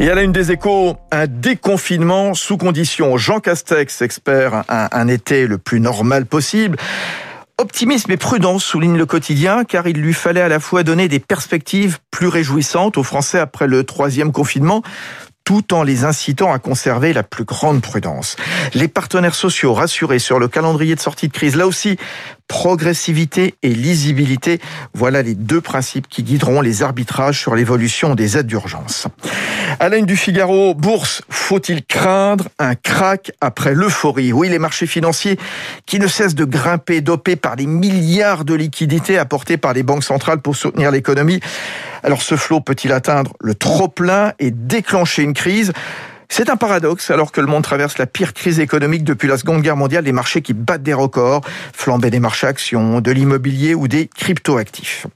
Et à la une des échos, un déconfinement sous conditions. Jean Castex expert un, un été le plus normal possible. Optimisme et prudence souligne le quotidien, car il lui fallait à la fois donner des perspectives plus réjouissantes aux Français après le troisième confinement, tout en les incitant à conserver la plus grande prudence. Les partenaires sociaux rassurés sur le calendrier de sortie de crise, là aussi, progressivité et lisibilité, voilà les deux principes qui guideront les arbitrages sur l'évolution des aides d'urgence. À la du Figaro, bourse, faut-il craindre un crack après l'euphorie? Oui, les marchés financiers qui ne cessent de grimper, dopés par les milliards de liquidités apportées par les banques centrales pour soutenir l'économie. Alors ce flot peut-il atteindre le trop-plein et déclencher une crise? C'est un paradoxe, alors que le monde traverse la pire crise économique depuis la Seconde Guerre mondiale, les marchés qui battent des records, flambés des marchés actions, de l'immobilier ou des cryptoactifs.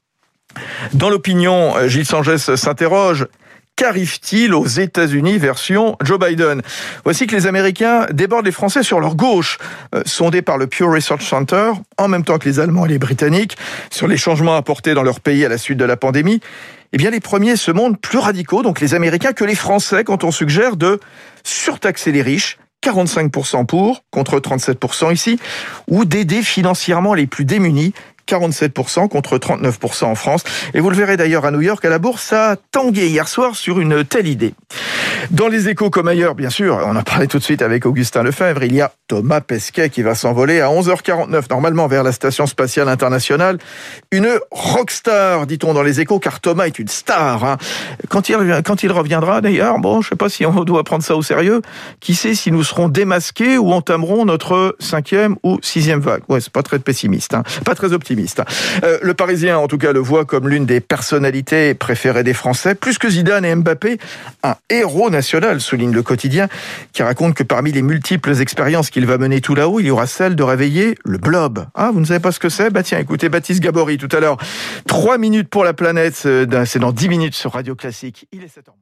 Dans l'opinion, Gilles Sangès s'interroge, Qu'arrive-t-il aux États-Unis version Joe Biden? Voici que les Américains débordent les Français sur leur gauche, euh, sondés par le Pew Research Center, en même temps que les Allemands et les Britanniques, sur les changements apportés dans leur pays à la suite de la pandémie. Eh bien, les premiers se montrent plus radicaux, donc les Américains, que les Français, quand on suggère de surtaxer les riches, 45% pour, contre 37% ici, ou d'aider financièrement les plus démunis, 47% contre 39% en France. Et vous le verrez d'ailleurs à New York, à la bourse, ça a tangué hier soir sur une telle idée. Dans les échos comme ailleurs, bien sûr, on a parlé tout de suite avec Augustin Lefebvre, il y a Thomas Pesquet qui va s'envoler à 11h49, normalement vers la Station Spatiale Internationale. Une rockstar, dit-on dans les échos, car Thomas est une star. Hein. Quand, il, reviendra, d'ailleurs, bon, je sais pas si on doit prendre ça au sérieux, qui sait si nous serons démasqués ou entamerons notre cinquième ou sixième vague? Ouais, c'est pas très pessimiste, hein. pas très optimiste. Euh, le Parisien, en tout cas, le voit comme l'une des personnalités préférées des Français, plus que Zidane et Mbappé, un héros national, souligne le quotidien, qui raconte que parmi les multiples expériences qu'il va mener tout là-haut, il y aura celle de réveiller le blob. Ah, vous ne savez pas ce que c'est? Bah tiens, écoutez Baptiste Gabory tout à l'heure. Trois minutes pour la planète, euh, c'est dans dix minutes sur Radio Classique. Il est 7h.